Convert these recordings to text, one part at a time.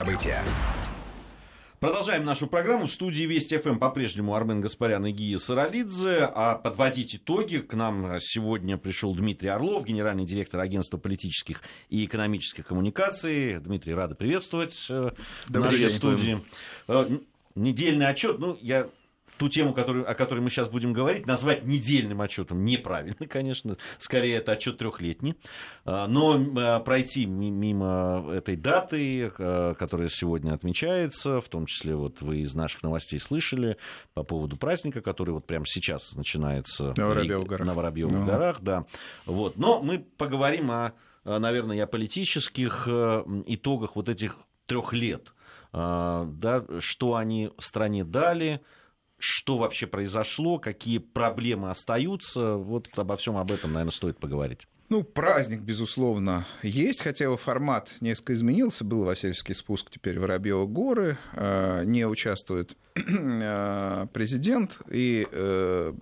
События. Продолжаем нашу программу. В студии Вести ФМ по-прежнему Армен Гаспарян и Гия Саралидзе. А подводить итоги к нам сегодня пришел Дмитрий Орлов, генеральный директор агентства политических и экономических коммуникаций. Дмитрий, рада приветствовать э, Добрый в нашей день, студии. Э, недельный отчет, ну, я ту тему, который, о которой мы сейчас будем говорить, назвать недельным отчетом неправильно, конечно. Скорее, это отчет трехлетний. А, но а, пройти мимо этой даты, а, которая сегодня отмечается, в том числе вот вы из наших новостей слышали по поводу праздника, который вот прямо сейчас начинается на Воробьевых горах. На Воробьевых горах, да. Вот. Но мы поговорим о, наверное, о политических итогах вот этих трех лет. Да, что они стране дали, что вообще произошло, какие проблемы остаются. Вот обо всем об этом, наверное, стоит поговорить. Ну, праздник, безусловно, есть, хотя его формат несколько изменился. Был Васильевский спуск, теперь Воробьевы горы. Э, не участвует э, президент. И э,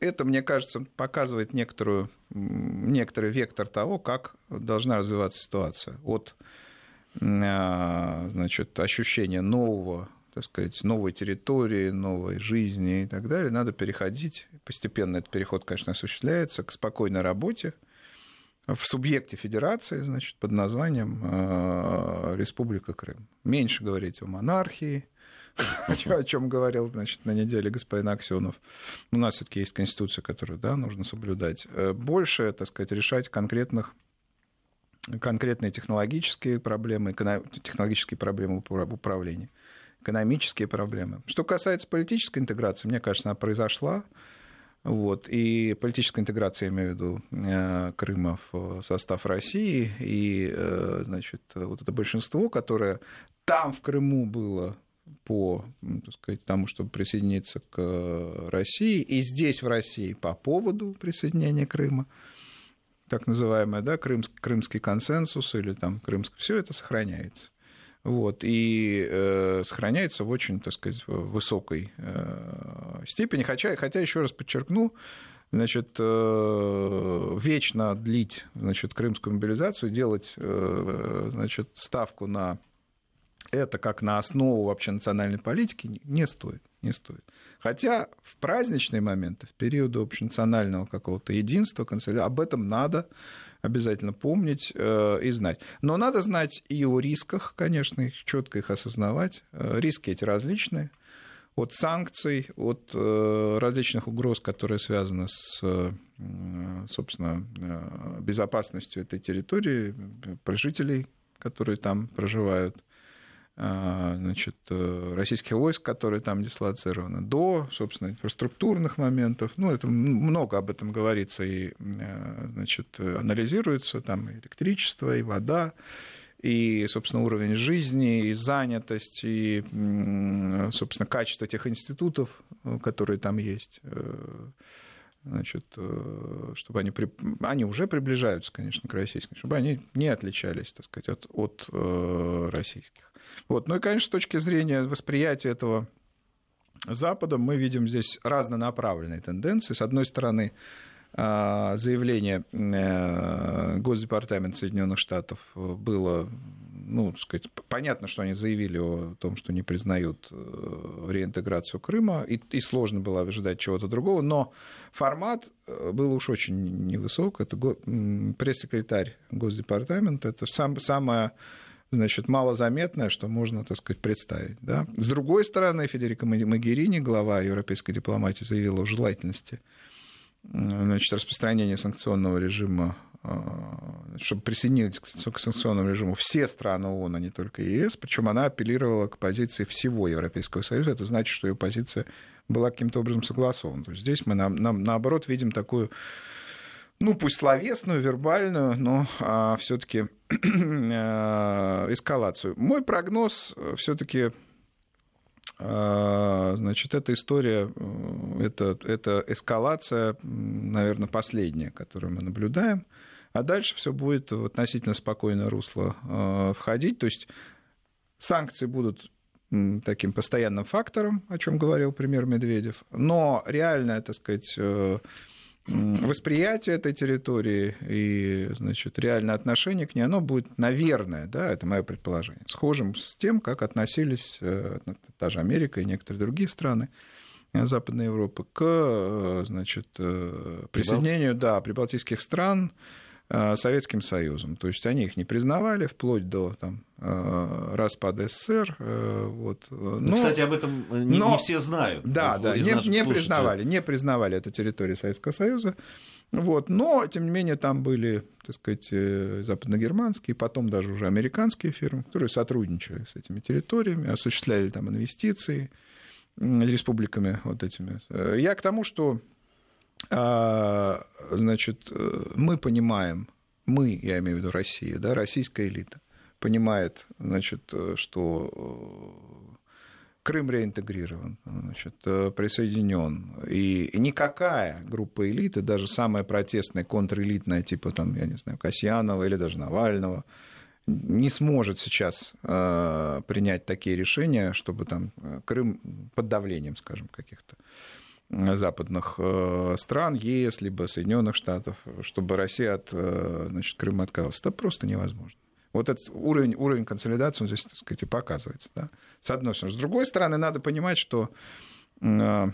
это, мне кажется, показывает некоторую, некоторый вектор того, как должна развиваться ситуация. От значит, ощущения нового так сказать, новой территории, новой жизни и так далее, надо переходить, постепенно этот переход, конечно, осуществляется, к спокойной работе в субъекте федерации, значит, под названием э, Республика Крым. Меньше говорить о монархии, о чем говорил значит, на неделе господин Аксенов. У нас все-таки есть конституция, которую да, нужно соблюдать. Э, больше, так сказать, решать конкретных конкретные технологические проблемы, технологические проблемы управления экономические проблемы. Что касается политической интеграции, мне кажется, она произошла. Вот. И политическая интеграция, я имею в виду э, Крыма в состав России, и э, значит, вот это большинство, которое там в Крыму было по так сказать, тому, чтобы присоединиться к России, и здесь в России по поводу присоединения Крыма, так называемый да, крымский, крымский консенсус или там крымский, все это сохраняется вот, и э, сохраняется в очень, так сказать, высокой э, степени. Хотя, хотя еще раз подчеркну, значит, э, вечно длить значит, крымскую мобилизацию, делать э, значит, ставку на это как на основу вообще национальной политики не стоит. Не стоит. Хотя в праздничные моменты, в периоды общенационального какого-то единства, об этом надо обязательно помнить э, и знать. Но надо знать и о рисках, конечно, четко их осознавать. Э, риски эти различные. От санкций, от э, различных угроз, которые связаны с, собственно, безопасностью этой территории, жителей, которые там проживают, значит, э, российских войск, которые там дислоцированы, до, собственно, инфраструктурных моментов. Ну, это много об этом говорится и э, значит, анализируется, там и электричество, и вода, и, собственно, уровень жизни, и занятость, и, собственно, качество тех институтов, э, которые там есть значит, чтобы они, при... они уже приближаются, конечно, к российским, чтобы они не отличались, так сказать, от, от российских. Вот. Ну и, конечно, с точки зрения восприятия этого Западом мы видим здесь разнонаправленные тенденции. С одной стороны, э, заявление Госдепартамента Соединенных Штатов было ну, так сказать, понятно, что они заявили о том, что не признают э, реинтеграцию Крыма, и, и сложно было ожидать чего-то другого, но формат э, был уж очень невысок. Это го, пресс-секретарь Госдепартамента, это сам, самое значит, малозаметное, что можно, так сказать, представить. Да? С другой стороны, Федерико Магерини, глава европейской дипломатии, заявила о желательности значит, распространения санкционного режима а, чтобы присоединить к санкционному режиму все страны ООН, а не только ЕС. Причем она апеллировала к позиции всего Европейского Союза. Это значит, что ее позиция была каким-то образом согласована. То есть здесь мы, на, на, наоборот, видим такую ну, пусть словесную, вербальную, но а, все-таки а, эскалацию. Мой прогноз все-таки а, значит, эта история, это, это эскалация, наверное, последняя, которую мы наблюдаем а дальше все будет в относительно спокойное русло э, входить. То есть санкции будут таким постоянным фактором, о чем говорил премьер Медведев, но реальная, так сказать, э, восприятие этой территории и, значит, реальное отношение к ней, оно будет, наверное, да, это мое предположение, схожим с тем, как относились э, та же Америка и некоторые другие страны э, Западной Европы к, э, значит, присоединению, да, прибалтийских стран Советским Союзом. То есть они их не признавали вплоть до там, распада СССР. Вот. Но, но, Кстати, об этом не, но, не все знают. Да, да, не, не признавали, не признавали это территорию Советского Союза. Вот. Но, тем не менее, там были, так сказать, западногерманские, потом даже уже американские фирмы, которые сотрудничали с этими территориями, осуществляли там инвестиции республиками вот этими. Я к тому, что значит, э, мы понимаем, мы, я имею в виду Россия, да, российская элита, понимает, значит, э, что э, Крым реинтегрирован, значит, присоединен. И никакая группа элиты, даже самая протестная, контрэлитная, типа там, я не знаю, Касьянова или даже Навального, не сможет сейчас принять такие решения, чтобы там Крым под давлением, скажем, каких-то западных э, стран, ЕС, либо Соединенных Штатов, чтобы Россия от э, значит, Крыма отказалась. Это просто невозможно. Вот этот уровень, уровень консолидации, он здесь, так сказать, и показывается. Да? С одной стороны. С другой стороны, надо понимать, что э,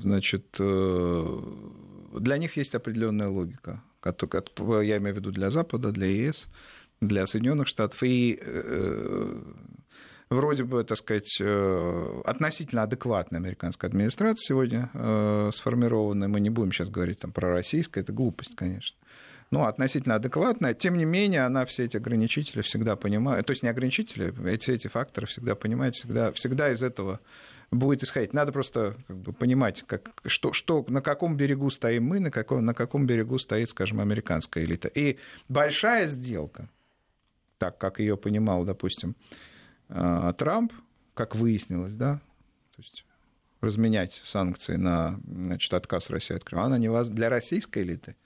значит, для них есть определенная логика. Я имею в виду для Запада, для ЕС, для Соединенных Штатов. И вроде бы, так сказать, э, относительно адекватная американская администрация сегодня э, сформированная. Мы не будем сейчас говорить там, про российское, это глупость, конечно ну, относительно адекватная. Тем не менее, она все эти ограничители всегда понимает, то есть не ограничители, эти, эти факторы всегда понимает, всегда, всегда из этого будет исходить. Надо просто как бы, понимать, как, что, что, на каком берегу стоим мы, на каком, на каком берегу стоит, скажем, американская элита. И большая сделка, так как ее понимал, допустим, Трамп, как выяснилось, да, то есть разменять санкции на значит, отказ России от Крыма, она не воз... для российской элиты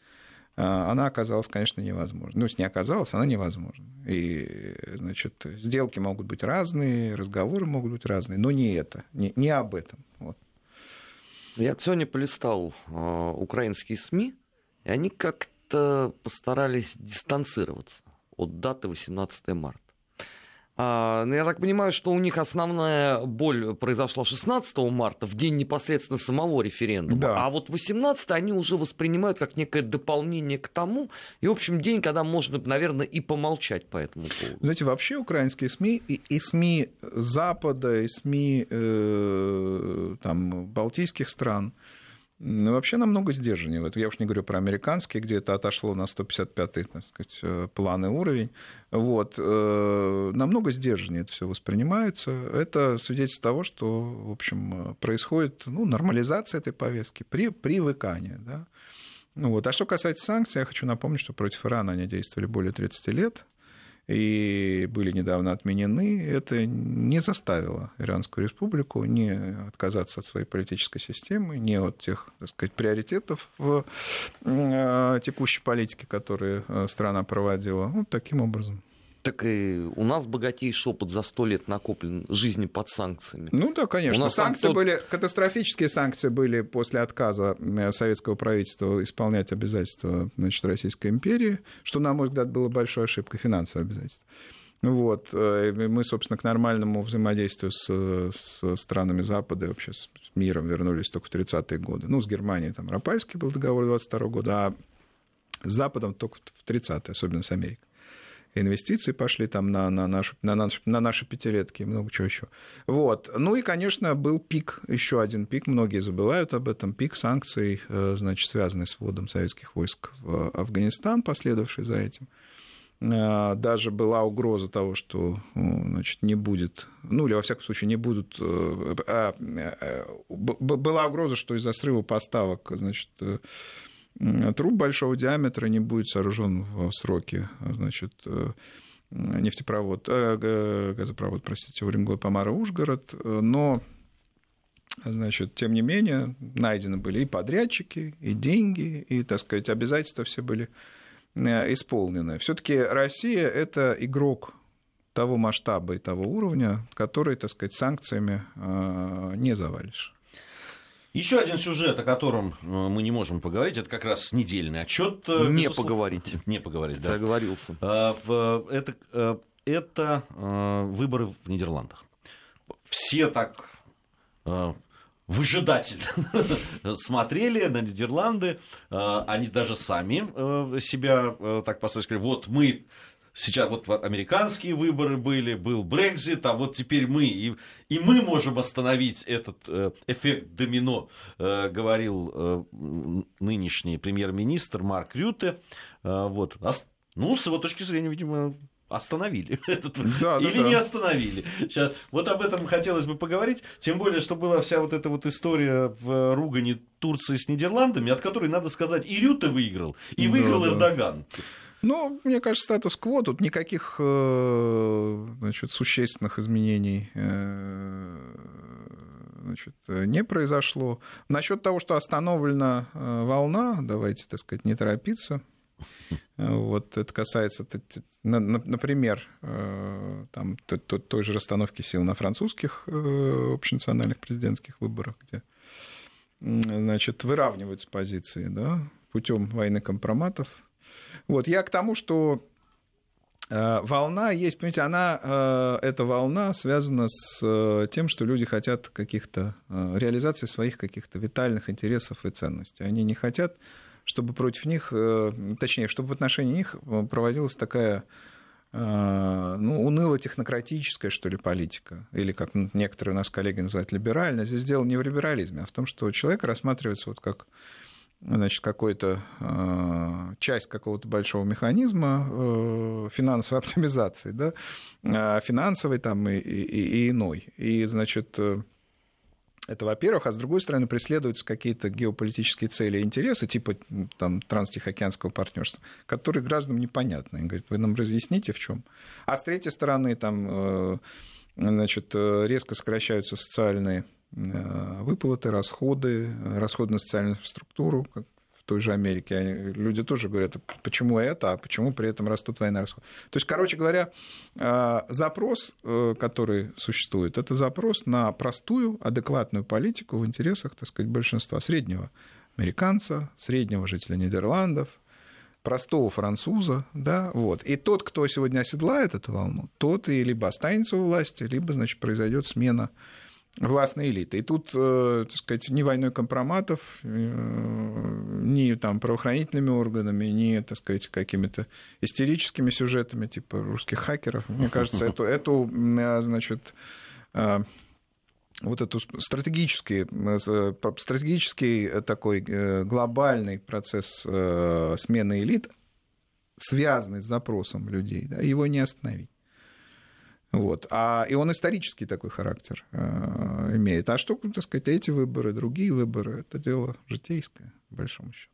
а, она оказалась, конечно, невозможной. Ну, не оказалась, она невозможна. И, значит, сделки могут быть разные, разговоры могут быть разные, но не это, не, не об этом. Вот. Я сегодня полистал э, украинские СМИ, и они как-то постарались дистанцироваться от даты 18 марта. А, ну, я так понимаю, что у них основная боль произошла 16 марта, в день непосредственно самого референдума. Да. А вот 18 они уже воспринимают как некое дополнение к тому. И, в общем, день, когда можно, наверное, и помолчать по этому поводу. Знаете, вообще украинские СМИ, и, и СМИ Запада, и СМИ э, там, балтийских стран, ну, вообще намного сдержаннее. Я уж не говорю про американские, где это отошло на 155-й, так сказать, э, план и уровень. Вот. Э, намного сдержаннее это все воспринимается. Это свидетельство того, что, в общем, происходит ну, нормализация этой повестки, при, привыкание. Да? Ну, вот. А что касается санкций, я хочу напомнить, что против Ирана они действовали более 30 лет и были недавно отменены, это не заставило Иранскую республику не отказаться от своей политической системы, не от тех, так сказать, приоритетов в э, текущей политике, которые э, страна проводила. Вот таким образом. Так и у нас богатейший опыт за сто лет накоплен жизни под санкциями. Ну да, конечно. У нас санкции тот... были, катастрофические санкции были после отказа э, советского правительства исполнять обязательства значит, Российской империи, что, на мой взгляд, было большой ошибкой финансовых обязательств. Вот. Э, мы, собственно, к нормальному взаимодействию с, с странами Запада и вообще с миром вернулись только в 30-е годы. Ну, с Германией там Рапальский был договор 22 года, а с Западом только в 30-е, особенно с Америкой инвестиции пошли там на, на, наши, на, наши, на наши пятилетки и много чего еще. Вот. Ну и, конечно, был пик, еще один пик, многие забывают об этом, пик санкций, э, значит, связанный с вводом советских войск в Афганистан, последовавший за этим. Э, даже была угроза того, что значит, не будет, ну или во всяком случае не будут, э, а, была угроза, что из-за срыва поставок, значит, Труп большого диаметра не будет сооружен в сроки, значит, э, нефтепровод, э, газопровод, простите, Уренгой-Помара-Ужгород, но Значит, тем не менее, найдены были и подрядчики, и деньги, и, так сказать, обязательства все были э, исполнены. Все-таки Россия это игрок того масштаба и того уровня, который, так сказать, санкциями не завалишь. Еще один сюжет, о котором э, мы не можем поговорить, это как раз недельный отчет. Э, не безусловно. поговорить. Не поговорить, да. Договорился. Это, это выборы в Нидерландах. Все так выжидательно смотрели на Нидерланды. Они даже сами себя так поставили, вот мы Сейчас вот американские выборы были, был Брекзит, а вот теперь мы. И, и мы можем остановить этот э, эффект домино, э, говорил э, нынешний премьер-министр Марк Рюте. Э, вот. Ну, с его точки зрения, видимо, остановили этот, да, или да, не остановили. Сейчас, вот об этом хотелось бы поговорить, тем более, что была вся вот эта вот история в ругане Турции с Нидерландами, от которой, надо сказать, и Рюте выиграл, и выиграл да, Эрдоган. Да. Ну, мне кажется, статус-кво, тут никаких э, значит, существенных изменений э, значит, не произошло. Насчет того, что остановлена э, волна, давайте, так сказать, не торопиться. Вот это касается, например, там, той же расстановки сил на французских общенациональных президентских выборах, где значит, выравниваются позиции да, путем войны компроматов вот, я к тому, что э, волна есть, понимаете, она, э, эта волна связана с э, тем, что люди хотят каких-то реализации своих каких-то витальных интересов и ценностей. Они не хотят, чтобы против них, точнее, чтобы в отношении них проводилась такая ну, уныло-технократическая, что ли, политика, или, как некоторые у нас коллеги называют, либеральная. Здесь дело не в либерализме, а в том, что человек рассматривается вот как значит, какой-то э, часть какого-то большого механизма э, финансовой оптимизации, да, э, финансовой там и, и, и иной. И, значит, это, во-первых, а с другой стороны, преследуются какие-то геополитические цели и интересы, типа там, транстихоокеанского партнерства, которые гражданам непонятны. Они говорят, вы нам разъясните, в чем. А с третьей стороны, там, значит, резко сокращаются социальные Э, выплаты, расходы, расходы на социальную инфраструктуру, как в той же Америке. Люди тоже говорят, почему это, а почему при этом растут военные расходы. То есть, короче говоря, э, запрос, э, который существует, это запрос на простую, адекватную политику в интересах, так сказать, большинства среднего американца, среднего жителя Нидерландов, простого француза, да, вот. И тот, кто сегодня оседлает эту волну, тот и либо останется у власти, либо, значит, произойдет смена властной элиты. И тут, э, так сказать, ни войной компроматов, э, ни там правоохранительными органами, ни, так сказать, какими-то истерическими сюжетами, типа русских хакеров. Мне кажется, эту, эту э, значит, вот эту стратегический, стратегический такой глобальный процесс смены элит, связанный с запросом людей, да, его не остановить. Вот. А, и он исторический такой характер э, имеет. А что, так сказать, эти выборы, другие выборы, это дело житейское, по большому счету.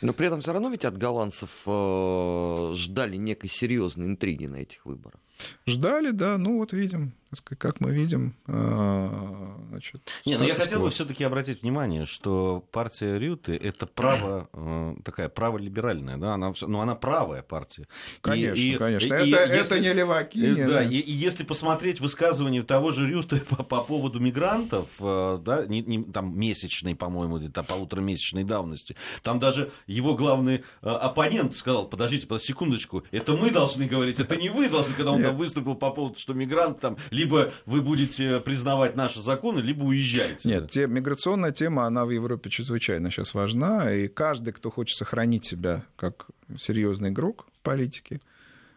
Но при этом все равно ведь от голландцев э, ждали некой серьезной интриги на этих выборах. Ждали, да, ну вот видим, как мы видим. Э, значит, Не, но ну я хотел бы все-таки обратить внимание, что партия Рюты это право, э, такая право-либеральная, да, она, ну, она правая партия. Конечно, и, конечно. И, это, и, это если, не леваки. И, да, да. И, и если посмотреть высказывание того же Рюты по, по поводу мигрантов, э, да, не, не, там месячной, по-моему, там полуторамесячной давности, там даже его главный оппонент сказал, подождите, подождите секундочку, это мы должны говорить, это не вы должны, когда он там выступил по поводу, что мигрант там, либо вы будете признавать наши законы, либо уезжаете. Нет, те, миграционная тема, она в Европе чрезвычайно сейчас важна, и каждый, кто хочет сохранить себя как серьезный игрок в политике,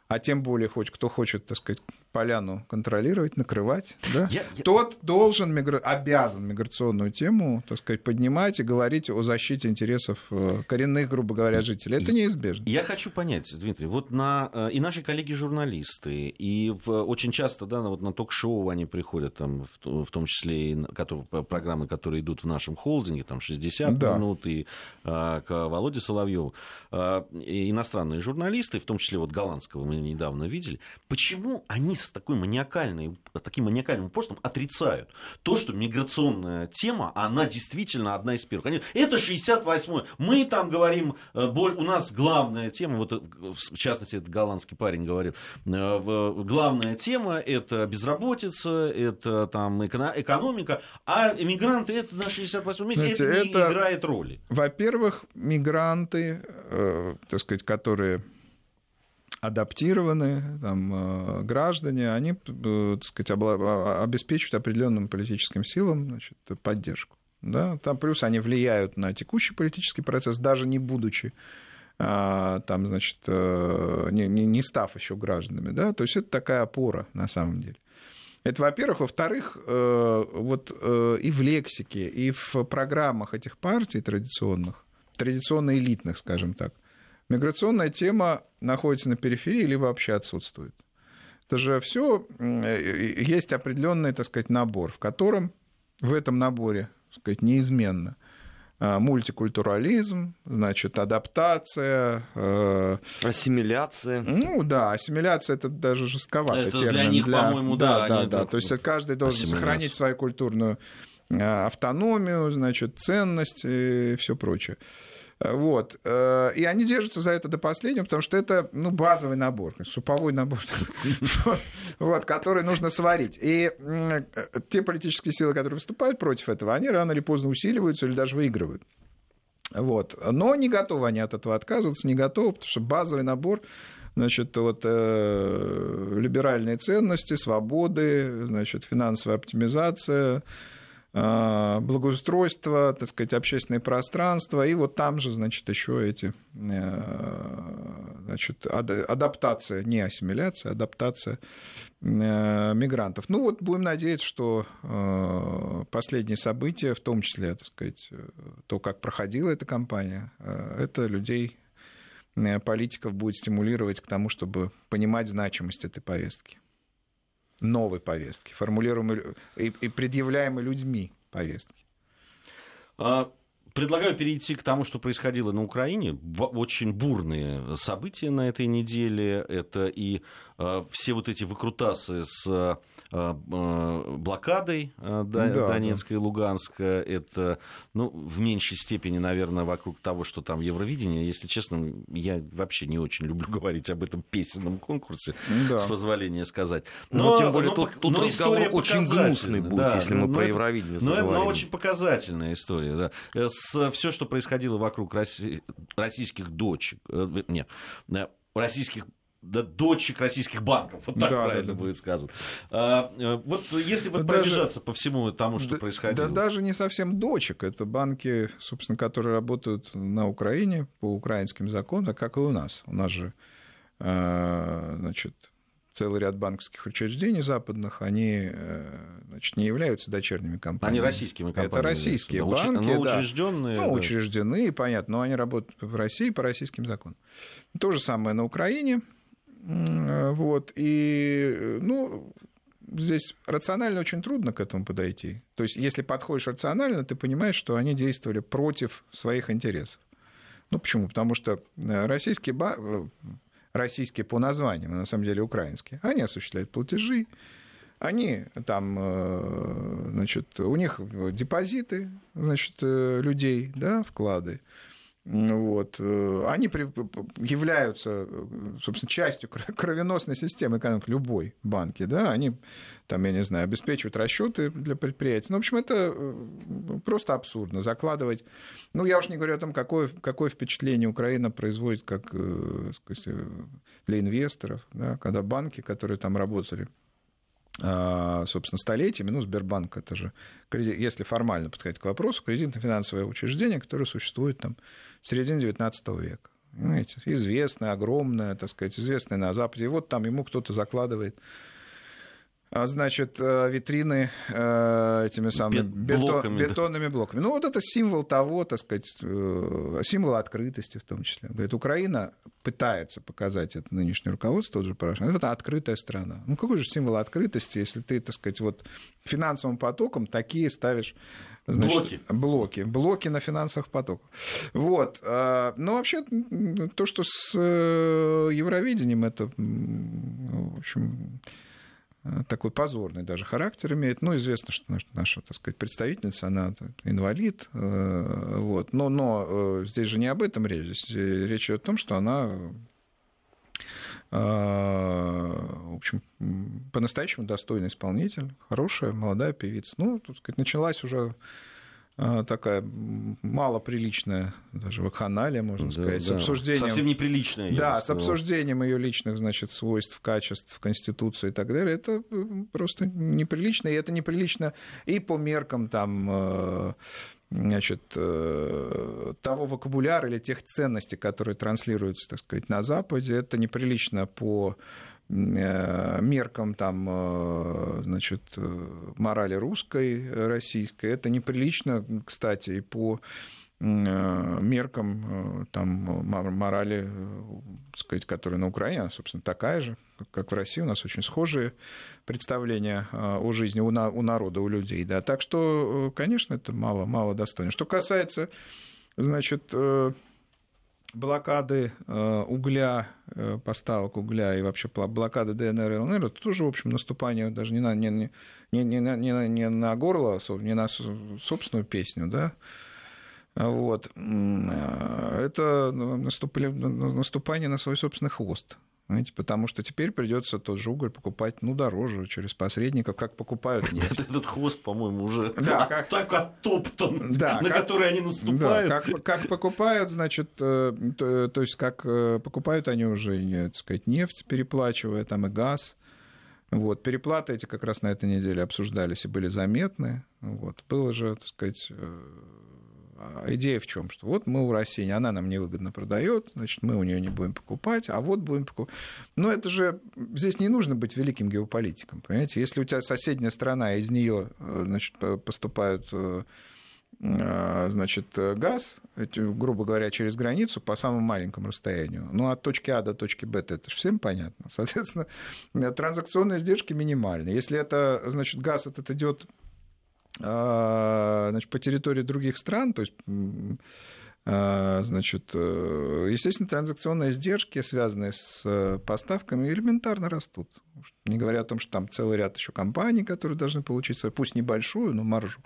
а тем более хоть кто хочет, так сказать, поляну контролировать, накрывать, да, я, я... тот должен, мигра... обязан миграционную тему, так сказать, поднимать и говорить о защите интересов э, коренных, грубо говоря, жителей. Это неизбежно. Я хочу понять, Дмитрий, вот на э, и наши коллеги-журналисты, и в, очень часто, да, вот на ток-шоу они приходят, там, в, в том числе и которые, программы, которые идут в нашем холдинге, там 60 да. минут, и а, к Володе Соловьеву, а, иностранные журналисты, в том числе вот голландского, мы недавно видели, почему они с такой маниакальной, таким маниакальным упорством отрицают то, что миграционная тема, она действительно одна из первых. Они, это 68-й. Мы там говорим, э, у нас главная тема, вот в частности, этот голландский парень говорил, главная тема это безработица, это там экономика, а мигранты это на 68-м месте, Знаете, это не это, играет роли. Во-первых, мигранты, э, так сказать, которые адаптированные там, э, граждане, они, э, так сказать, а, обеспечивают определенным политическим силам значит, поддержку. Да? Там плюс они влияют на текущий политический процесс, даже не будучи а, там, значит, э, не, не, не став еще гражданами, да, то есть это такая опора на самом деле. Это, во-первых. Во-вторых, вот и в лексике, и в программах этих партий традиционных, традиционно элитных, скажем так, миграционная тема находится на периферии либо вообще отсутствует. Это же все есть определенный, так сказать, набор, в котором в этом наборе, так сказать, неизменно Э, мультикультурализм, значит, адаптация. Э... Ассимиляция. Ну да, ассимиляция это даже жестковато. Это термин. для них, для... по-моему, да. Да, да, да. То есть каждый должен сохранить свою культурную э, автономию, значит, ценность и все прочее. Вот. Э, и они держатся за это до последнего, потому что это ну, базовый набор, суповой набор, вот, который нужно сварить. И те политические силы, которые выступают против этого, они рано или поздно усиливаются или даже выигрывают. Вот. Но не готовы они от этого отказываться, не готовы, потому что базовый набор значит, вот, э, либеральные ценности, свободы, значит, финансовая оптимизация, благоустройство, так сказать, общественное пространство, и вот там же, значит, еще эти, э, значит, адаптация, не ассимиляция, адаптация э, мигрантов. Ну вот будем надеяться, что э, последние события, в том числе, так сказать, то, как проходила эта кампания, это людей, политиков будет стимулировать к тому, чтобы понимать значимость этой повестки новой повестки, формулируемой и, и предъявляемой людьми повестки. А, предлагаю перейти к тому, что происходило на Украине. Очень бурные события на этой неделе. Это и все вот эти выкрутасы с а, а, блокадой а, да, Донецка да. и Луганска. Это ну, в меньшей степени, наверное, вокруг того, что там Евровидение. Если честно, я вообще не очень люблю говорить об этом песенном конкурсе, да. с позволения сказать. Но, но тем более но, тут, тут но разговор очень гнусный будет, да, если мы но, про Евровидение но, заговорим. Но очень показательная история. Да. Э, с, все, что происходило вокруг россий, российских дочек, э, нет, э, российских да, дочек российских банков, вот так да, правильно да, да. будет сказано. А, э, вот если вот даже, пробежаться по всему тому, что да, происходило. Да даже не совсем дочек, это банки, собственно, которые работают на Украине по украинским законам, как и у нас. У нас же, а, значит, целый ряд банковских учреждений западных, они э, значит, не являются дочерними компаниями. Они российскими компаниями. Это российские банки, но учрежденные. Да. Ну, учреждены, понятно, но они работают в России по российским законам. То же самое на Украине. Вот, и, ну, здесь рационально очень трудно к этому подойти. То есть, если подходишь рационально, ты понимаешь, что они действовали против своих интересов. Ну, почему? Потому что э, российские, ба... российские по названию, на самом деле украинские, они осуществляют платежи, они там, э, значит, у них депозиты, значит, э, людей, да, вклады. Вот. Э, они являются, собственно, частью кровеносной системы экономики любой банки. Да? Они, там, я не знаю, обеспечивают расчеты для предприятий. Ну, в общем, это э, просто абсурдно закладывать. Ну, я уж не говорю о том, какое, какое впечатление Украина производит как, э, сказать, для инвесторов, да? когда банки, которые там работали собственно, столетиями, ну, Сбербанк, это же, если формально подходить к вопросу, кредитно-финансовое учреждение, которое существует там в середине XIX века. Понимаете, известное, огромное, так сказать, известное на Западе. И вот там ему кто-то закладывает а, значит, э, витрины э, этими самыми блоками, бетон, бетонными блоками. Ну, вот это символ того, так сказать, э, символ открытости в том числе. Говорит, Украина пытается показать это нынешнее руководство, тот же Порошенко. Это открытая страна. Ну, какой же символ открытости, если ты, так сказать, вот финансовым потоком такие ставишь Значит, блоки. блоки. Блоки на финансовых потоках. Вот. Но вообще то, что с Евровидением, это, в общем, такой позорный даже характер имеет. Ну, известно, что наша, так сказать, представительница, она инвалид, э, вот. но, но э, здесь же не об этом речь. Здесь речь идет о том, что она в общем, по-настоящему достойный исполнитель, хорошая молодая певица. Ну, так сказать, началась уже такая малоприличная, даже вакханалия, можно да, сказать, да. с обсуждением... Совсем неприличная. Да, с обсуждением ее личных, значит, свойств, качеств, Конституции и так далее. Это э, просто неприлично, и это неприлично и по меркам там э, значит, э, того вокабуляра или тех ценностей, которые транслируются, так сказать, на Западе. Это неприлично по меркам там, э, значит, э, морали русской, российской. Это неприлично, кстати, и по меркам там, морали, сказать, которая на Украине, собственно, такая же, как в России. У нас очень схожие представления о жизни у народа, у людей. Да. Так что, конечно, это мало, мало достойно. Что касается, значит, блокады э, угля, э, поставок угля и вообще блокады ДНР и ЛНР, это тоже, в общем, наступание даже не на, не, не, не, не, не, не на горло, не на собственную песню, да, вот. Э, это наступление на свой собственный хвост. Понимаете, потому что теперь придется тот же уголь покупать, ну, дороже, через посредников, как покупают нефть. Этот хвост, по-моему, уже да, как... так оттоптан, да, на как... который они наступают. Да, как, как покупают, значит, э, то, то есть как э, покупают они уже, э, так сказать, нефть, переплачивая там и газ. Вот, переплаты эти как раз на этой неделе обсуждались и были заметны. Вот. Было же, так сказать, а идея в чем? Что вот мы у России, она нам невыгодно продает, значит, мы у нее не будем покупать, а вот будем покупать. Но это же здесь не нужно быть великим геополитиком, понимаете? Если у тебя соседняя страна, из нее, э, значит, поступают э, э, значит, газ, грубо говоря, через границу по самому маленькому расстоянию. Ну, от точки А до точки Б это же всем понятно. Соответственно, транзакционные издержки минимальны. Если это, значит, газ этот идет а, значит, по территории других стран, то есть а, Значит, э, естественно, транзакционные издержки, связанные с э, поставками, элементарно растут. Не говоря о том, что там целый ряд еще компаний, которые должны получить свою, пусть небольшую, но маржу.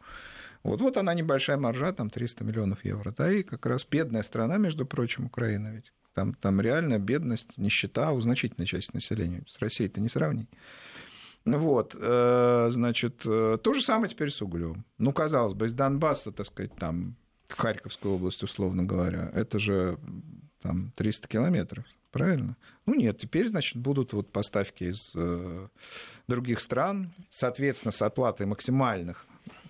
Вот, вот она небольшая маржа, там 300 миллионов евро. Да, и как раз бедная страна, между прочим, Украина ведь. Там, там реально бедность, нищета у значительной части населения. С Россией это не сравнить. Вот, э, значит, э, то же самое теперь с углем. Ну, казалось бы, из Донбасса, так сказать, там, Харьковская область, условно говоря, это же там 300 километров, правильно? Ну нет, теперь, значит, будут вот поставки из э, других стран, соответственно, с оплатой максимальных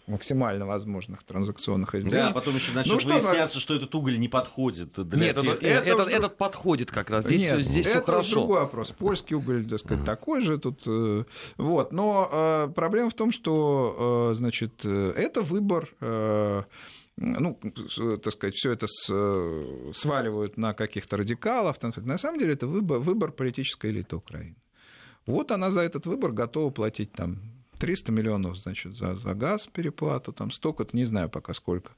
максимально возможных транзакционных изделий. Да, потом еще начнет ну, что выясняться, что этот уголь не подходит для Нет, тех... это, этот, этот, этот подходит как раз. Здесь, Нет, здесь это все хорошо. другой вопрос. Польский уголь, так сказать, uh-huh. такой же тут. Э, вот. Но э, проблема в том, что, э, значит, э, это выбор э, ну, так сказать, все это сваливают на каких-то радикалов. На самом деле это выбор, выбор политической элиты Украины. Вот она за этот выбор готова платить там 300 миллионов, значит, за, за газ переплату, там столько-то, не знаю пока сколько.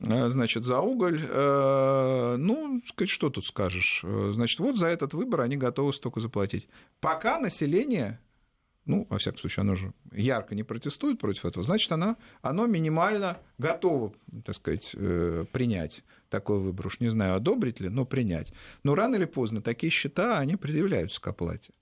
Э, значит, за уголь, э, ну, сказать, что тут скажешь? Э, значит, вот за этот выбор они готовы столько заплатить. Пока население, ну, во всяком случае, оно же ярко не протестует против этого, значит, оно, оно минимально готово, так сказать, принять такой выбор. Уж не знаю, одобрить ли, но принять. Но рано или поздно такие счета, они предъявляются к оплате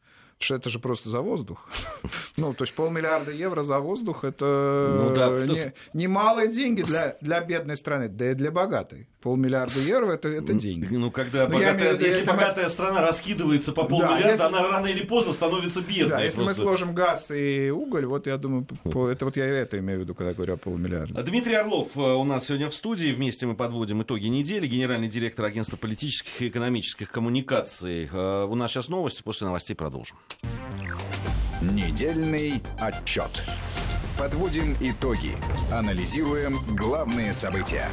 что это же просто за воздух. Ну, то есть полмиллиарда евро за воздух это ну, да, не, немалые деньги для, для бедной страны, да и для богатой. Полмиллиарда евро это, это деньги. Ну, когда ну, богатая, имею, если, если богатая мы... страна раскидывается по полмиллиарда, да, если... она рано или поздно становится бедной. Да, если просто. мы сложим газ и уголь, вот я думаю, это вот я это имею в виду, когда говорю о полмиллиарда. Дмитрий Орлов э, у нас сегодня в студии. Вместе мы подводим итоги недели. Генеральный директор агентства политических и экономических коммуникаций. Э, у нас сейчас новости, после новостей продолжим. Недельный отчет. Подводим итоги. Анализируем главные события.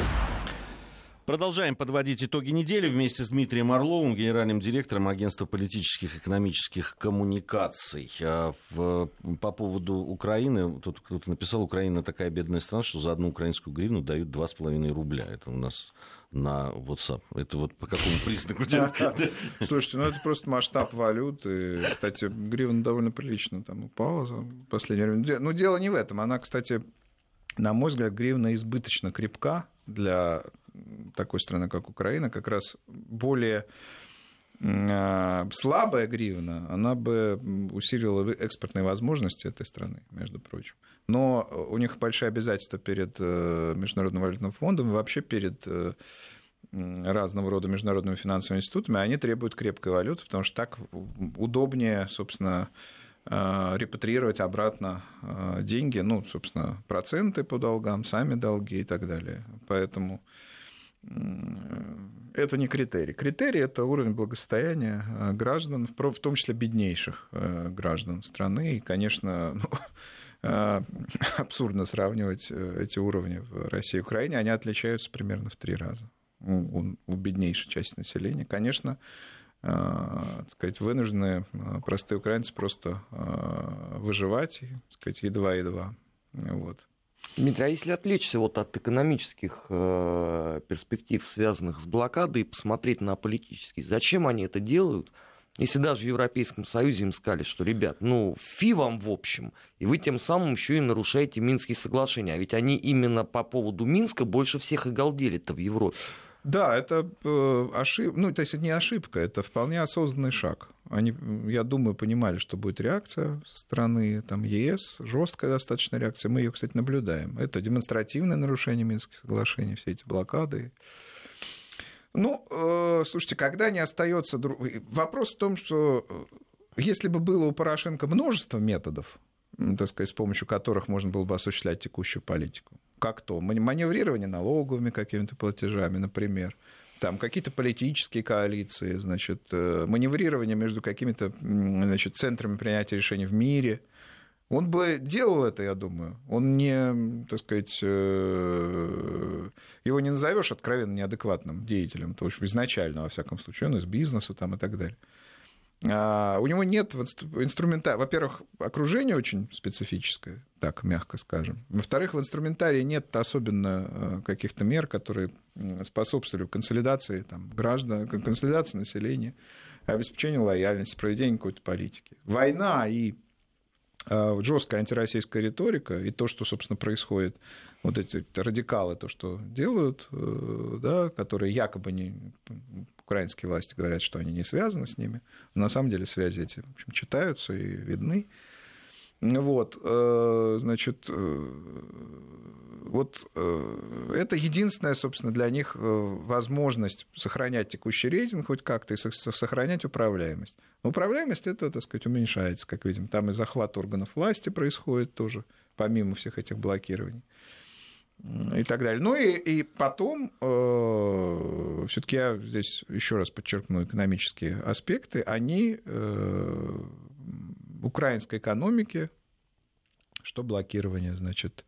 Продолжаем подводить итоги недели вместе с Дмитрием Орловым, генеральным директором Агентства политических и экономических коммуникаций. А по поводу Украины, тут кто-то написал, Украина такая бедная страна, что за одну украинскую гривну дают 2,5 рубля. Это у нас на WhatsApp. Это вот по какому признаку? Слушайте, ну это просто масштаб валюты. Кстати, гривна довольно прилично там упала за последнее время. Но дело не в этом. Она, кстати, на мой взгляд, гривна избыточно крепка для такой страны, как Украина, как раз более а, слабая гривна, она бы усилила экспортные возможности этой страны, между прочим. Но у них большие обязательства перед э, Международным валютным фондом и вообще перед э, разного рода международными финансовыми институтами, они требуют крепкой валюты, потому что так удобнее, собственно, э, репатриировать обратно деньги, ну, собственно, проценты по долгам, сами долги и так далее. Поэтому это не критерий. Критерий – это уровень благосостояния э, граждан, в том числе беднейших э, граждан страны. И, конечно, ну, э, абсурдно сравнивать эти уровни в России и Украине. Они отличаются примерно в три раза у, у беднейшей части населения. Конечно, так сказать, вынуждены простые украинцы просто выживать, так сказать, едва-едва. Вот. Дмитрий, а если отвлечься вот от экономических э, перспектив, связанных с блокадой, и посмотреть на политические, зачем они это делают? Если даже в Европейском Союзе им сказали, что, ребят, ну, фи вам в общем, и вы тем самым еще и нарушаете Минские соглашения. А ведь они именно по поводу Минска больше всех и галдели-то в Европе. Да, это э, ошибка, ну, то есть это не ошибка, это вполне осознанный шаг. Они, я думаю, понимали, что будет реакция страны там, ЕС, жесткая достаточно реакция. Мы ее, кстати, наблюдаем. Это демонстративное нарушение Минских соглашений, все эти блокады. Ну, э, слушайте, когда не остается... Вопрос в том, что э, если бы было у Порошенко множество методов, так сказать, с помощью которых можно было бы осуществлять текущую политику, как то маневрирование налоговыми какими-то платежами, например, там какие-то политические коалиции, значит, э, маневрирование между какими-то значит, центрами принятия решений в мире. Он бы делал это, я думаю. Он не, так сказать, э, его не назовешь откровенно неадекватным деятелем, то есть изначально, во всяком случае, он из бизнеса там и так далее. А, у него нет инструмента. Во-первых, окружение очень специфическое, так мягко скажем. Во-вторых, в инструментарии нет особенно э, каких-то мер, которые способствовали консолидации там, граждан, консолидации населения, обеспечению лояльности, проведению какой-то политики. Война и э, жесткая антироссийская риторика и то, что, собственно, происходит, вот эти радикалы, то, что делают, э, да, которые якобы не украинские власти говорят, что они не связаны с ними. Но на самом деле связи эти, в общем, читаются и видны. Вот, э, значит, э, вот э, это единственная, собственно, для них возможность сохранять текущий рейтинг хоть как-то и сохранять управляемость. Управляемость это, так сказать, уменьшается, как видим. Там и захват органов власти происходит тоже, помимо всех этих блокирований и так далее. Ну и, и потом, э, все-таки я здесь еще раз подчеркну экономические аспекты, они э, украинской экономике, что блокирование, значит,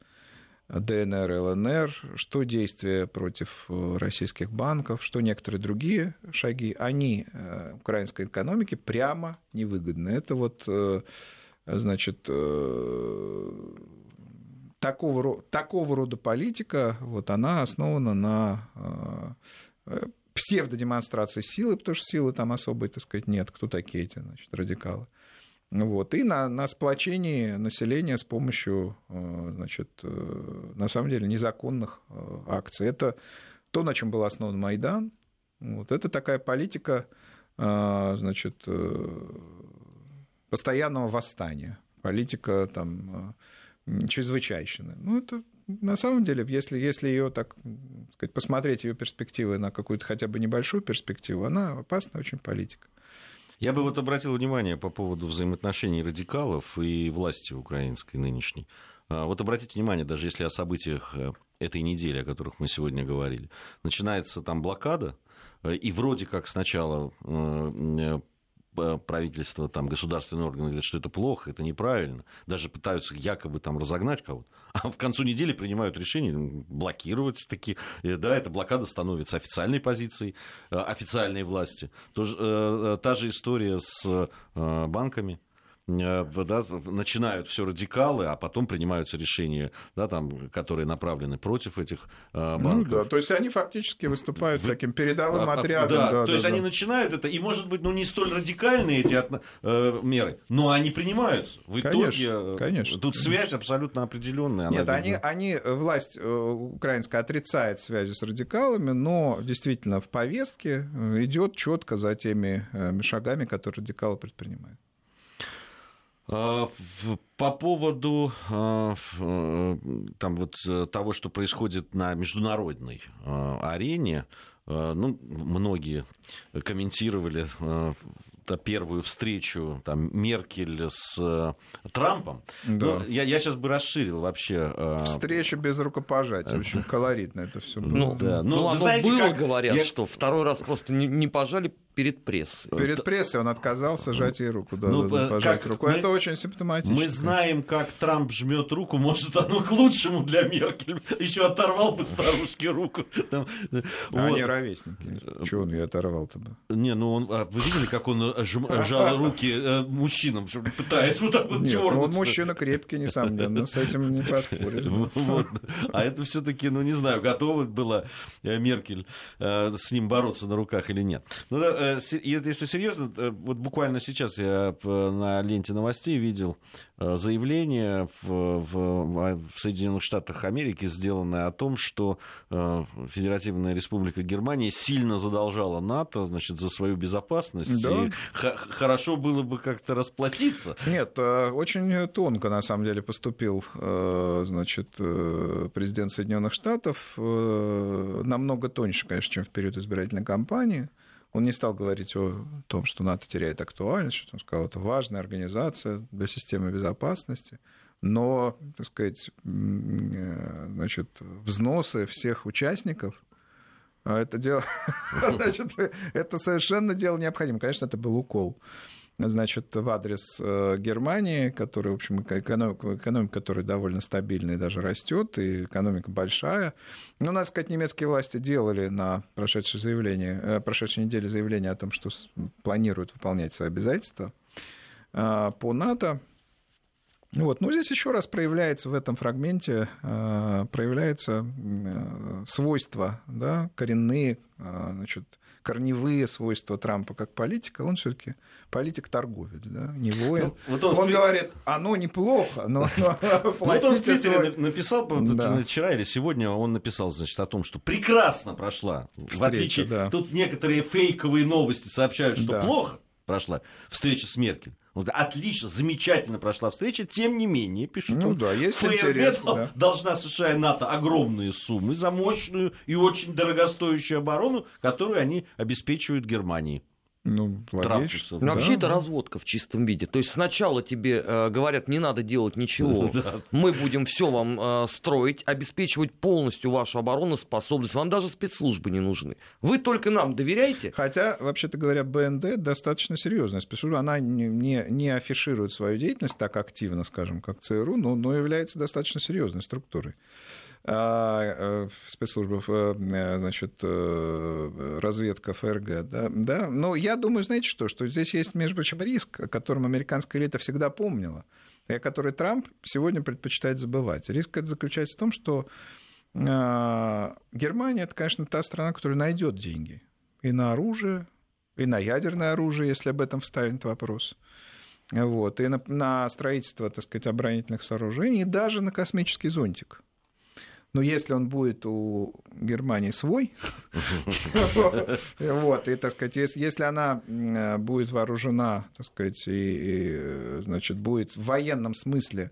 ДНР, ЛНР, что действия против э, российских банков, что некоторые другие шаги, они э, украинской экономике прямо невыгодны. Это вот, э, значит, такого, такого рода политика, вот она основана на э, псевдодемонстрации силы, потому что силы там особой, так сказать, нет. Кто такие эти, значит, радикалы? Вот, и на, на сплочении населения с помощью, э, значит, э, на самом деле, незаконных акций. Это то, на чем был основан Майдан. Вот, это такая политика, значит, постоянного восстания. Политика там, чрезвычайщины. Ну, это на самом деле, если, если ее так сказать, посмотреть, ее перспективы на какую-то хотя бы небольшую перспективу, она опасная очень политика. Я бы вот обратил внимание по поводу взаимоотношений радикалов и власти украинской нынешней. А, вот обратите внимание, даже если о событиях э, этой недели, о которых мы сегодня говорили, начинается там блокада, э, и вроде как сначала э, правительство, там, государственные органы говорят, что это плохо, это неправильно, даже пытаются якобы там разогнать кого-то, а в концу недели принимают решение блокировать такие, да, эта блокада становится официальной позицией официальной власти. Тоже, та же история с банками, Э, да, начинают все радикалы, а потом принимаются решения, да, там, которые направлены против этих э, банков. Ну, да, то есть они фактически выступают Вы... таким передовым а, а отрядом. Да, да, то да, есть да. они начинают это, и может быть, ну не столь радикальные эти э, меры, но они принимаются. В конечно, итоге конечно, тут конечно. связь абсолютно определенная. Нет, они, они, власть украинская отрицает связи с радикалами, но действительно в повестке идет четко за теми шагами, которые радикалы предпринимают. А, по поводу а, э, там, вот, э, того, что происходит на международной а, арене, ну, многие комментировали первую встречу там, Меркель с э, Трампом. Да. Ну, я, я сейчас бы расширил вообще. Встреча без рукопожатия. Очень колоритно это все было. Ну, да. ну, ну оно знаете, было, как... говорят, я... что второй раз просто не, не пожали перед прессой. Перед прессой он отказался жать ей руку, да, ну, да, пожать руку. Мы, это очень симптоматично. Мы знаем, как Трамп жмет руку, может, оно к лучшему для Меркель. Еще оторвал бы старушке руку. Там, а вот. Они ровесники. Чего он ее оторвал-то бы? Не, ну он, а, вы видели, как он э, жм, жал руки э, мужчинам, пытаясь вот так вот Нет, ну, он мужчина крепкий, несомненно, с этим не поспоришь. Вот. А это все-таки, ну не знаю, готова была э, Меркель с ним бороться на руках или нет. Ну, Э, если серьезно, э, вот буквально сейчас я на ленте новостей видел э, заявление в, в, в Соединенных Штатах Америки, сделанное о том, что Федеративная Республика Германия сильно задолжала НАТО значит, за свою безопасность. Да. И хорошо было бы как-то расплатиться. Нет, очень тонко на самом деле поступил значит, президент Соединенных Штатов. Намного тоньше, конечно, чем в период избирательной кампании. Он не стал говорить о том, что НАТО теряет актуальность, что он сказал, это важная организация для системы безопасности, но, так сказать, э, значит, взносы всех участников а это дело, значит, это совершенно дело необходимо. Конечно, это был укол значит, в адрес э, Германии, которая, в общем, экономика, экономика которая довольно стабильная и даже растет, и экономика большая. Ну, надо сказать, немецкие власти делали на прошедшей, заявление, э, прошедшей неделе заявление о том, что планируют выполнять свои обязательства э, по НАТО. Вот. Ну, здесь еще раз проявляется в этом фрагменте проявляется свойства, да, коренные, значит, корневые свойства Трампа как политика, он все-таки политик-торговец, да, не воин. Ну, вот он, он в... говорит, оно неплохо, но Вот он в Твиттере написал вчера или сегодня, он написал, значит, о том, что прекрасно прошла. В отличие, тут некоторые фейковые новости сообщают, что плохо прошла встреча с Меркель. Вот, отлично, замечательно прошла встреча, тем не менее, пишут, ну, да, есть интерес, да. должна США и НАТО огромные суммы за мощную и очень дорогостоящую оборону, которую они обеспечивают Германии. Ну, логично. Ну, вообще это разводка в чистом виде. То есть сначала тебе э, говорят, не надо делать ничего, мы будем все вам э, строить, обеспечивать полностью вашу обороноспособность, вам даже спецслужбы не нужны. Вы только нам доверяете. Хотя, вообще-то говоря, БНД достаточно серьезная спецслужба, она не, не, не афиширует свою деятельность так активно, скажем, как ЦРУ, но, но является достаточно серьезной структурой. А, э, спецслужбов, э, значит, э, разведка ФРГ, да, да. Но я думаю, знаете что, что здесь есть, между прочим, риск, о котором американская элита всегда помнила, и о котором Трамп сегодня предпочитает забывать. Риск это заключается в том, что Германия это, конечно, та страна, которая найдет деньги и на оружие, и на ядерное оружие, если об этом вставить вопрос. Вот, и на, на строительство, так сказать, оборонительных сооружений, и даже на космический зонтик. Но если он будет у Германии свой, вот, и, так сказать, если она будет вооружена, так сказать, и, значит, будет в военном смысле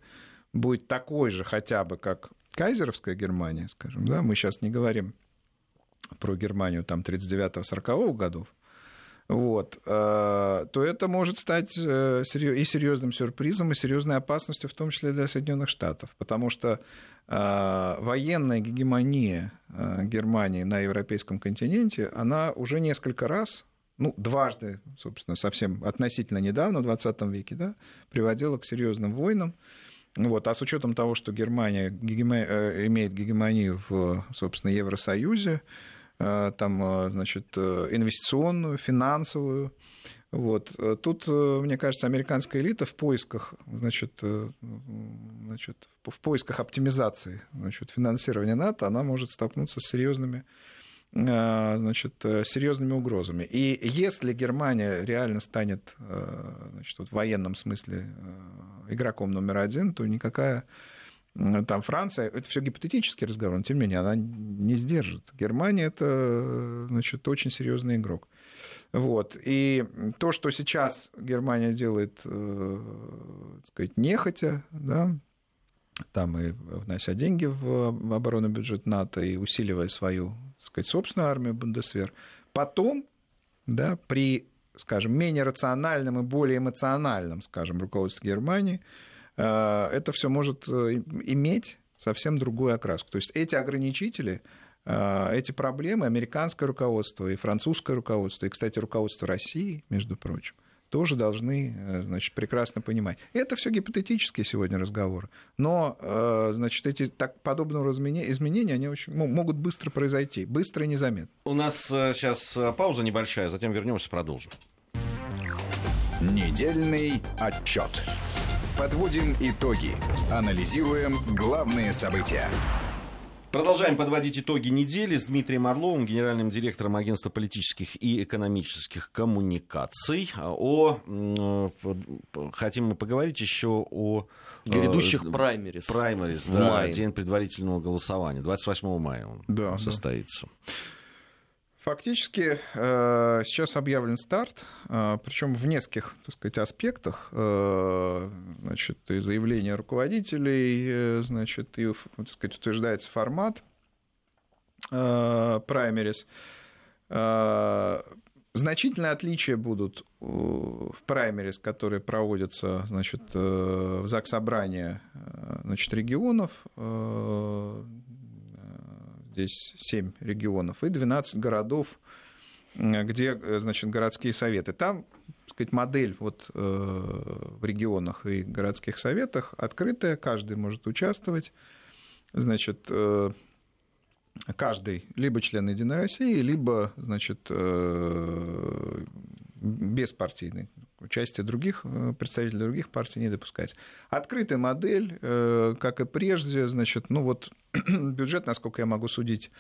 будет такой же хотя бы, как кайзеровская Германия, скажем, да, мы сейчас не говорим про Германию там 39-40 годов, вот, э, то это может стать э, и серьезным сюрпризом, и серьезной опасностью, в том числе для Соединенных Штатов, потому что э, военная гегемония Германии на европейском континенте, она уже несколько раз ну, дважды, собственно, совсем относительно недавно, в 20 веке, да, приводило к серьезным войнам. Вот. А с учетом того, что Германия э, имеет гегемонию в, собственно, Евросоюзе, там, значит, инвестиционную, финансовую, вот. Тут, мне кажется, американская элита в поисках, значит, значит, в поисках оптимизации значит, финансирования НАТО, она может столкнуться с серьезными Э, значит, э, серьезными угрозами. И если Германия реально станет э, значит, вот в военном смысле игроком номер один, то никакая там Франция, это все гипотетический разговор, но тем не менее она не сдержит. Германия это значит, очень серьезный игрок. Вот. И то, что сейчас Германия делает, так сказать, нехотя, да, там и внося деньги в оборонный бюджет НАТО и усиливая свою так сказать, собственную армию Бундесвер. Потом, да, при, скажем, менее рациональном и более эмоциональном, скажем, руководстве Германии, э, это все может э, иметь совсем другую окраску. То есть эти ограничители, э, эти проблемы американское руководство и французское руководство, и, кстати, руководство России, между прочим, тоже должны э, значит, прекрасно понимать. Это все гипотетические сегодня разговоры. Но э, значит, эти так, подобного изменения они очень, могут быстро произойти, быстро и незаметно. У нас сейчас э, пауза небольшая, затем вернемся, продолжим. Недельный отчет. Подводим итоги. Анализируем главные события. Продолжаем подводить итоги недели с Дмитрием Орловым, генеральным директором Агентства политических и экономических коммуникаций. О, хотим мы поговорить еще о э, грядущих э, праймерис. Праймерис, да, мае. день предварительного голосования. 28 мая он да, состоится. Да. Фактически э, сейчас объявлен старт, э, причем в нескольких так сказать, аспектах. Э, значит, и заявления руководителей, значит, и так сказать, утверждается формат праймерис. Значительные отличия будут в праймерис, которые проводятся значит, в ЗАГС собрания значит, регионов здесь 7 регионов и 12 городов, где, э, значит, городские советы. Там, так сказать, модель вот э, в регионах и городских советах открытая, каждый может участвовать. Значит, э, каждый либо член Единой России, либо, значит, беспартийный. Участие других, представителей других партий не допускать. Открытая модель, как и прежде, значит, ну вот бюджет, насколько я могу судить,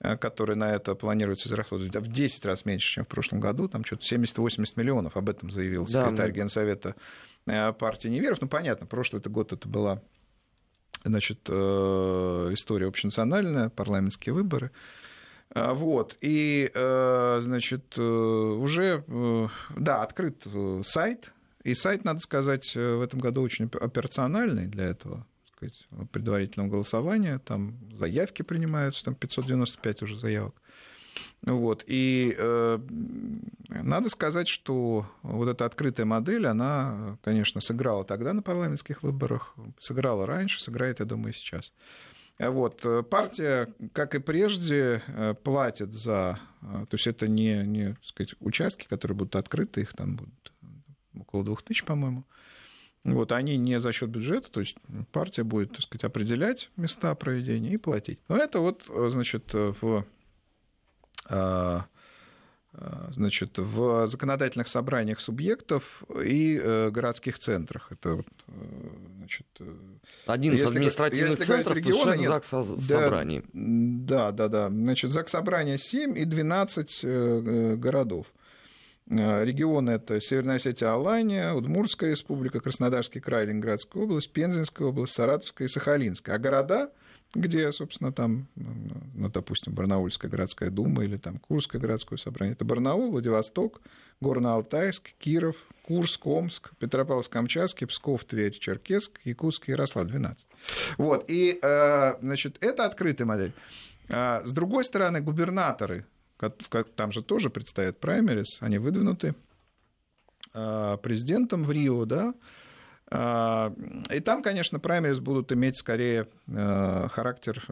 э, который на это планируется израсходовать в 10 раз меньше, чем в прошлом году, там что-то 70-80 миллионов, об этом заявил секретарь да, Генсовета э, партии Неверов. Ну, понятно, прошлый это год это была значит, э, история общенациональная, парламентские выборы. Вот, и, значит, уже, да, открыт сайт, и сайт, надо сказать, в этом году очень операциональный для этого сказать, предварительного голосования, там заявки принимаются, там 595 уже заявок. Вот. И э, надо сказать, что вот эта открытая модель, она, конечно, сыграла тогда на парламентских выборах, сыграла раньше, сыграет, я думаю, сейчас. Вот. Партия, как и прежде, э, платит за... Э, то есть это не, не сказать, участки, которые будут открыты, их там будут около двух тысяч, по-моему. Вот, они не за счет бюджета, то есть партия будет, так сказать, определять места проведения и платить. Но это вот, значит, в а, а, значит, в законодательных собраниях субъектов и э, городских центрах. Это вот, э, значит, э, один из административных если центров региона, нет, ЗАГС собраний. Да, да, да. Значит, ЗАГС собрания 7 и 12 городов. Э, регионы это Северная Осетия, Алания, Удмуртская республика, Краснодарский край, Ленинградская область, Пензенская область, Саратовская и Сахалинская. А города, где, собственно, там, ну, допустим, Барнаульская городская дума или там Курское городское собрание, это Барнаул, Владивосток, Горно-Алтайск, Киров, Курск, Омск, Петропавловск-Камчатский, Псков, Тверь, Черкесск, Якутск, Ярослав, 12. Вот, и, э, значит, это открытая модель. А, с другой стороны, губернаторы там же тоже предстоят праймерис, они выдвинуты а, президентом в Рио, да, А, и там, конечно, праймерис будут иметь скорее э, характер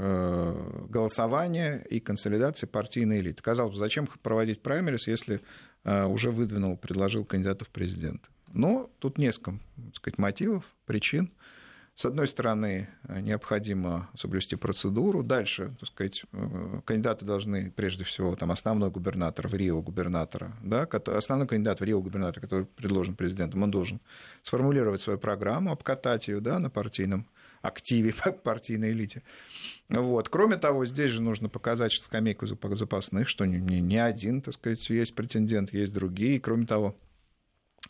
голосования и консолидации партийной элиты. Казалось бы, зачем проводить праймерис, если уже выдвинул, предложил кандидатов в президенты? Но тут несколько так сказать, мотивов, причин. С одной стороны, необходимо соблюсти процедуру. Дальше, так сказать, э, кандидаты должны, прежде всего, там, основной губернатор в Рио губернатора, да, основной кандидат в Рио губернатор, который предложен президентом, он должен сформулировать свою программу, обкатать ее да, на партийном активе, партийной элите. Вот. Кроме того, здесь же нужно показать скамейку запасных, что не, не один, так сказать, есть претендент, есть другие. Кроме того,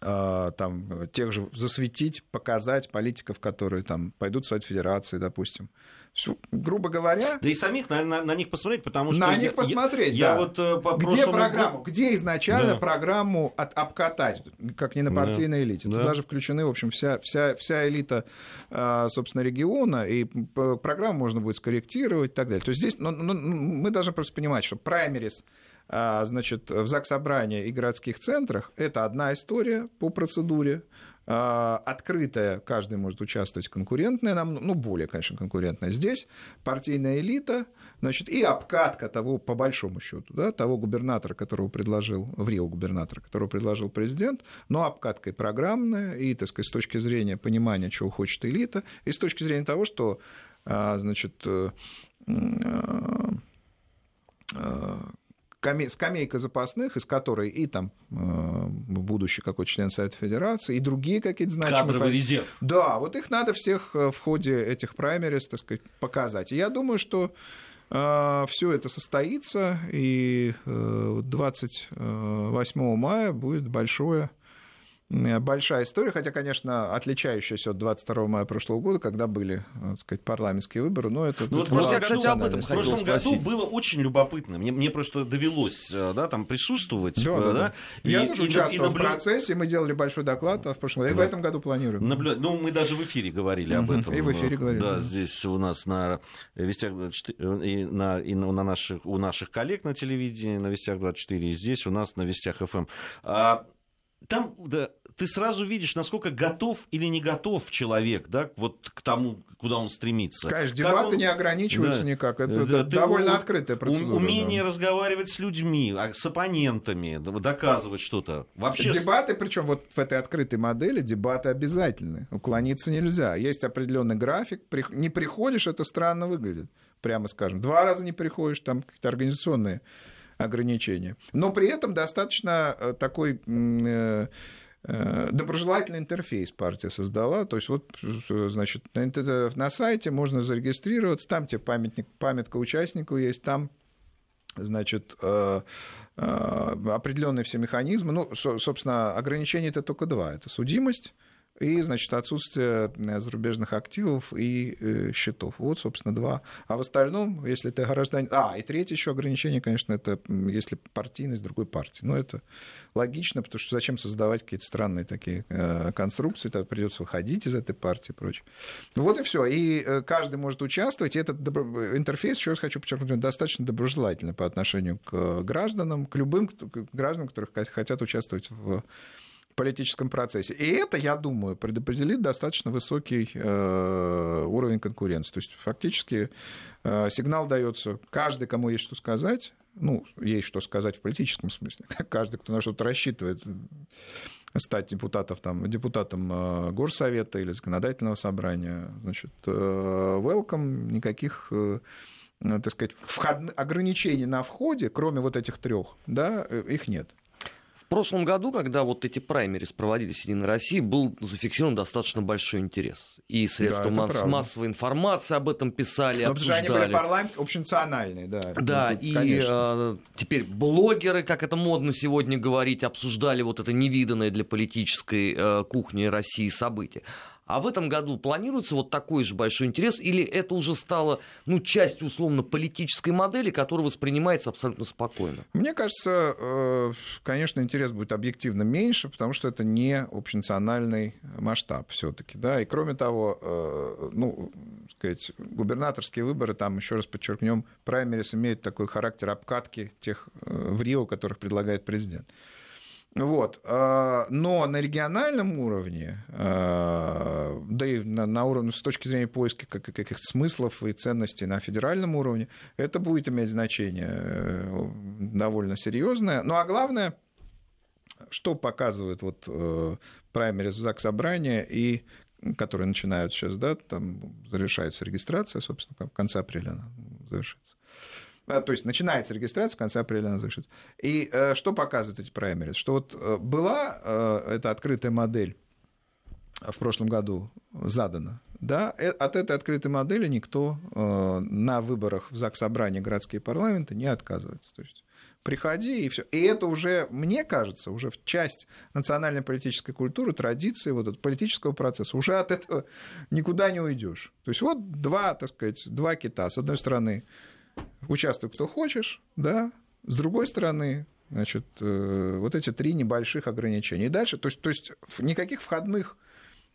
там, тех же засветить, показать политиков, которые там пойдут в Совет Федерации, допустим. Все, грубо говоря... Да и самих на, на, на них посмотреть, потому что... На я, них посмотреть, я, да. Я вот, э, по где программу, где изначально да. программу от, обкатать, как не на партийной да. элите. Туда да. же включены, в общем, вся, вся, вся элита, а, собственно, региона, и программу можно будет скорректировать и так далее. То есть здесь ну, ну, мы должны просто понимать, что праймерис значит, в ЗАГС собрания и городских центрах это одна история по процедуре. А, открытая, каждый может участвовать, конкурентная, нам, ну, более, конечно, конкурентная. Здесь партийная элита, значит, и обкатка того, по большому счету, да, того губернатора, которого предложил, в Рио губернатора, которого предложил президент, но обкатка и программная, и, так сказать, с точки зрения понимания, чего хочет элита, и с точки зрения того, что, а, значит, скамейка запасных, из которой и там э, будущий какой член Совета Федерации, и другие какие-то значимые... Кадровый резерв. Да, вот их надо всех э, в ходе этих праймерис, так сказать, показать. И я думаю, что э, все это состоится, и 28 мая будет большое большая история, хотя, конечно, отличающаяся от 22 мая прошлого года, когда были, э, так сказать, парламентские выборы, но это... Ну, вот просто я, кстати, об этом В прошлом году было очень любопытно. Мне, мне просто довелось э, да, там присутствовать. Да, да, да. И, я тоже и, участвовал и наблю... в процессе, мы делали большой доклад а в прошлом году, и да. в этом году планируем. Наблю... Ну, мы даже в эфире говорили об этом. И в эфире говорили. Да, здесь у нас на Вестях 24, и на, и на наших, у наших коллег на телевидении, на Вестях 24, и здесь у нас на Вестях ФМ. А, там да, ты сразу видишь, насколько готов или не готов человек да, вот к тому, куда он стремится. Конечно, дебаты он... не ограничиваются да. никак. Это да, довольно ты, открытая процедура. Умение да. разговаривать с людьми, а, с оппонентами, доказывать что-то. Вообще... Дебаты, причем вот в этой открытой модели, дебаты обязательны. Уклониться нельзя. Есть определенный график. Не приходишь, это странно выглядит. Прямо скажем. Два раза не приходишь, там какие-то организационные ограничения. Но при этом достаточно э, такой э, э, доброжелательный интерфейс партия создала. То есть вот, значит, на сайте можно зарегистрироваться, там тебе памятник, памятка участнику есть, там значит, определенные все механизмы. Ну, собственно, ограничений это только два. Это судимость и, значит, отсутствие э, зарубежных активов и э, счетов. Вот, собственно, два. А в остальном, если ты гражданин... А, и третье еще ограничение, конечно, это если партийность другой партии. Но это логично, потому что зачем создавать какие-то странные такие э, конструкции, тогда придется выходить из этой партии и прочее. Вот и все. И каждый может участвовать. И этот добро... интерфейс, еще раз хочу подчеркнуть, достаточно доброжелательный по отношению к гражданам, к любым гражданам, которые хотят участвовать в политическом процессе. И это, я думаю, предопределит достаточно высокий э, уровень конкуренции. То есть фактически э, сигнал дается каждый, кому есть что сказать, ну, есть что сказать в политическом смысле, каждый, кто на что-то рассчитывает стать депутатом, там, депутатом э, горсовета или законодательного собрания, значит, welcome, никаких так сказать, вход... ограничений на входе, кроме вот этих трех, да, их нет. В прошлом году, когда вот эти праймерис проводились в Единой России, был зафиксирован достаточно большой интерес. И средства да, масс- массовой информации об этом писали, Но обсуждали. Потому что они были парламент общенациональные, да. Да, ну, и э, теперь блогеры, как это модно сегодня говорить, обсуждали вот это невиданное для политической э, кухни России событие. А в этом году планируется вот такой же большой интерес, или это уже стало ну, частью условно политической модели, которая воспринимается абсолютно спокойно? Мне кажется, э, конечно, интерес будет объективно меньше, потому что это не общенациональный масштаб все-таки. Да? И кроме того, э, ну, сказать, губернаторские выборы, там, еще раз подчеркнем, праймерис имеют такой характер обкатки тех э, в Рио, которых предлагает президент. Вот. А, но на региональном уровне, а, да и на уровне с точки зрения поиска каких-то смыслов и ценностей на федеральном уровне, это будет иметь значение э, довольно серьезное. Ну а главное, что показывает вот э, праймерис в ЗАГС собрания и которые начинают сейчас, да, там завершается регистрация, собственно, в конце апреля она завершится. А, то есть начинается регистрация, в конце апреля она завершится. И э, что показывают эти праймерис? Что вот э, была э, эта открытая модель в прошлом году задана, да, от этой открытой модели никто на выборах в ЗАГС собрания городские парламенты не отказывается. То есть приходи и все. И это уже, мне кажется, уже в часть национальной политической культуры, традиции вот этого политического процесса. Уже от этого никуда не уйдешь. То есть вот два, так сказать, два кита. С одной стороны, участвуй кто хочешь, да, с другой стороны, значит, э, вот эти три небольших ограничения. И дальше, то есть, то есть никаких входных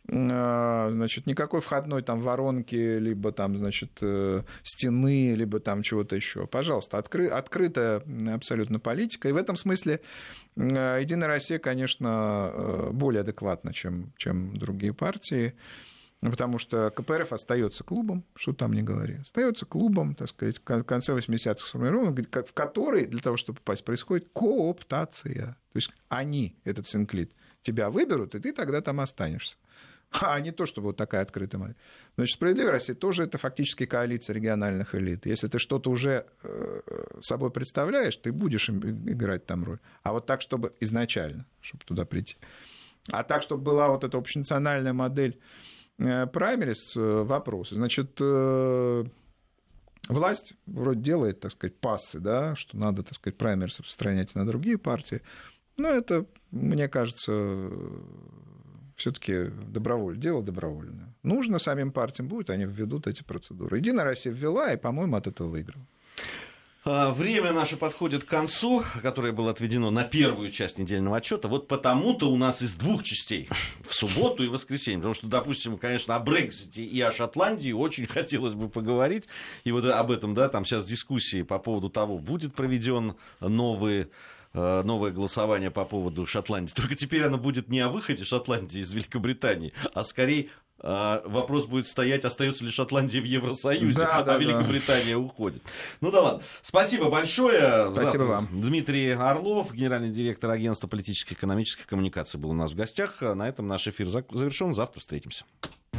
э, значит, никакой входной там воронки, либо там, значит, э, стены, либо там чего-то еще. Пожалуйста, откры, открытая абсолютно политика. И в этом смысле Единая Россия, конечно, более адекватна, чем, чем другие партии. Ну, потому что КПРФ остается клубом, что там не говори, остается клубом, так сказать, в конце 80-х сформирован, в который для того, чтобы попасть, происходит кооптация. То есть они, этот синклит, тебя выберут, и ты тогда там останешься. А не то, чтобы вот такая открытая модель. Значит, «Справедливая Россия» тоже это фактически коалиция региональных элит. Если ты что-то уже э, собой представляешь, ты будешь играть там роль. А вот так, чтобы изначально, чтобы туда прийти. А так, чтобы была вот эта общенациональная модель праймерис э, вопросы. Значит, э, власть вроде делает, так сказать, пассы, да, что надо, так сказать, праймерис распространять на другие партии. Но это, мне кажется, все-таки добровольное, дело добровольное. Нужно самим партиям будет, они введут эти процедуры. Единая Россия ввела, и, по-моему, от этого выиграла. А, время наше подходит к концу, которое было отведено на первую часть недельного отчета. Вот потому-то у нас из двух частей в субботу и воскресенье. Потому что, допустим, конечно, о Брексите и о Шотландии очень хотелось бы поговорить. И вот об этом, да, там сейчас дискуссии по поводу того, будет проведен новый э, новое голосование по поводу Шотландии. Только теперь оно будет не о выходе Шотландии из Великобритании, а скорее вопрос будет стоять, остается ли Шотландия в Евросоюзе, да, а да, Великобритания да. уходит. Ну да ладно. Спасибо большое. Спасибо Завтра вам. Дмитрий Орлов, генеральный директор агентства политической и экономической коммуникации, был у нас в гостях. На этом наш эфир завершен. Завтра встретимся.